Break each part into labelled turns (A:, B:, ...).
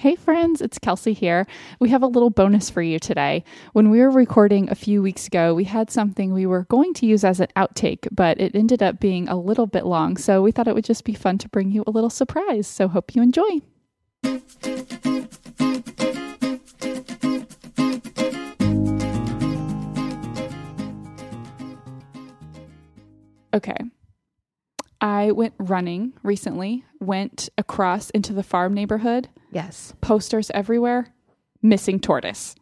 A: Hey, friends, it's Kelsey here. We have a little bonus for you today. When we were recording a few weeks ago, we had something we were going to use as an outtake, but it ended up being a little bit long, so we thought it would just be fun to bring you a little surprise. So, hope you enjoy. Okay. I went running recently, went across into the farm neighborhood,
B: Yes.
A: posters everywhere, missing tortoise.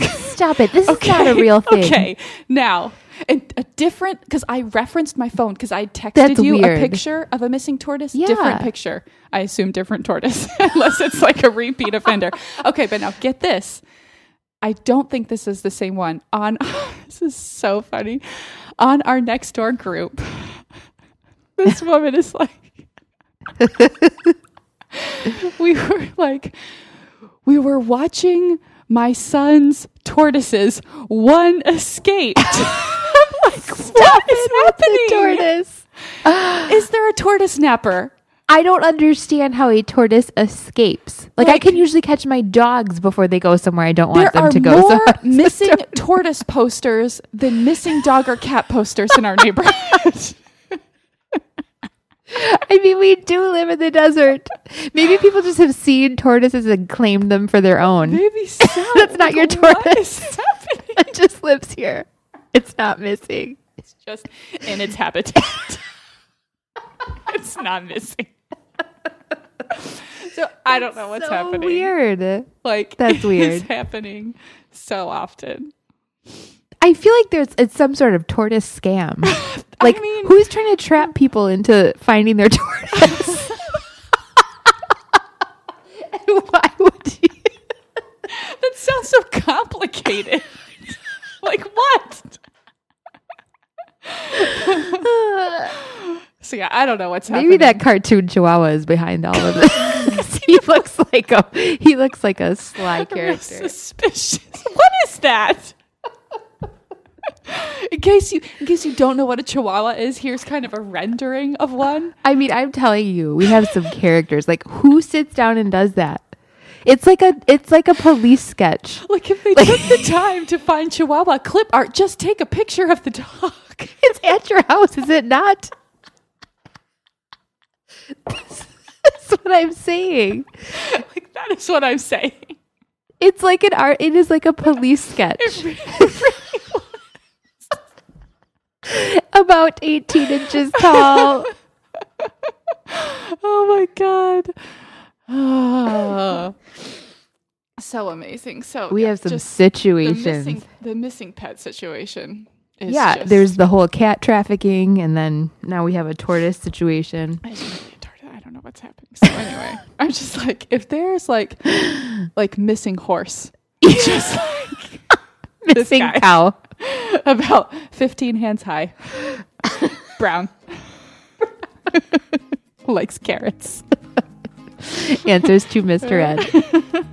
B: Stop it. This is not a real thing.
A: Okay. Now, a, a different because I referenced my phone because I texted
B: That's
A: you
B: weird.
A: a picture of a missing tortoise.
B: Yeah.
A: Different picture. I assume different tortoise, unless it's like a repeat offender. Okay, but now get this. I don't think this is the same one. On this is so funny. On our next door group, this woman is like, we were like, we were watching my son's tortoises. One escaped. I'm like, what is happening?
B: Tortoise.
A: Is there a tortoise napper?
B: I don't understand how a tortoise escapes. Like, I can usually catch my dogs before they go somewhere I don't want them to go.
A: There are more
B: so-
A: missing tortoise posters than missing dog or cat posters in our neighborhood.
B: I mean, we do live in the desert. Maybe people just have seen tortoises and claimed them for their own.
A: Maybe so.
B: That's not your tortoise.
A: is happening?
B: It just lives here. It's not missing.
A: It's just in its habitat. it's not missing. So I don't know what's
B: so
A: happening.
B: Weird.
A: Like
B: That's weird.
A: it's happening so often.
B: I feel like there's it's some sort of tortoise scam. Like,
A: mean-
B: who's trying to trap people into finding their tortoise? And Why would you?
A: That sounds so complicated. like what? So yeah, I don't know what's happening.
B: Maybe that cartoon Chihuahua is behind all of this. he looks like a he looks like a sly
A: Real
B: character.
A: suspicious. What is that? In case you in case you don't know what a chihuahua is, here's kind of a rendering of one.
B: I mean, I'm telling you, we have some characters. Like, who sits down and does that? It's like a it's like a police sketch.
A: Like if they took the time to find chihuahua clip art, just take a picture of the dog.
B: It's at your house, is it not? That's what I'm saying.
A: like that is what I'm saying.
B: It's like an art. It is like a police sketch about 18 inches tall.
A: Oh my god. So amazing. So
B: We
A: yeah,
B: have some
A: just the
B: situations.
A: missing the missing pet situation. Is
B: yeah,
A: just-
B: there's the whole cat trafficking, and then now we have a tortoise situation.
A: I just want to tortoise. I don't know what's happening. So anyway, I'm just like, if there's like, like missing horse, just like
B: Missing cow.
A: about 15 hands high, brown, likes carrots.
B: Answers to Mr. Ed.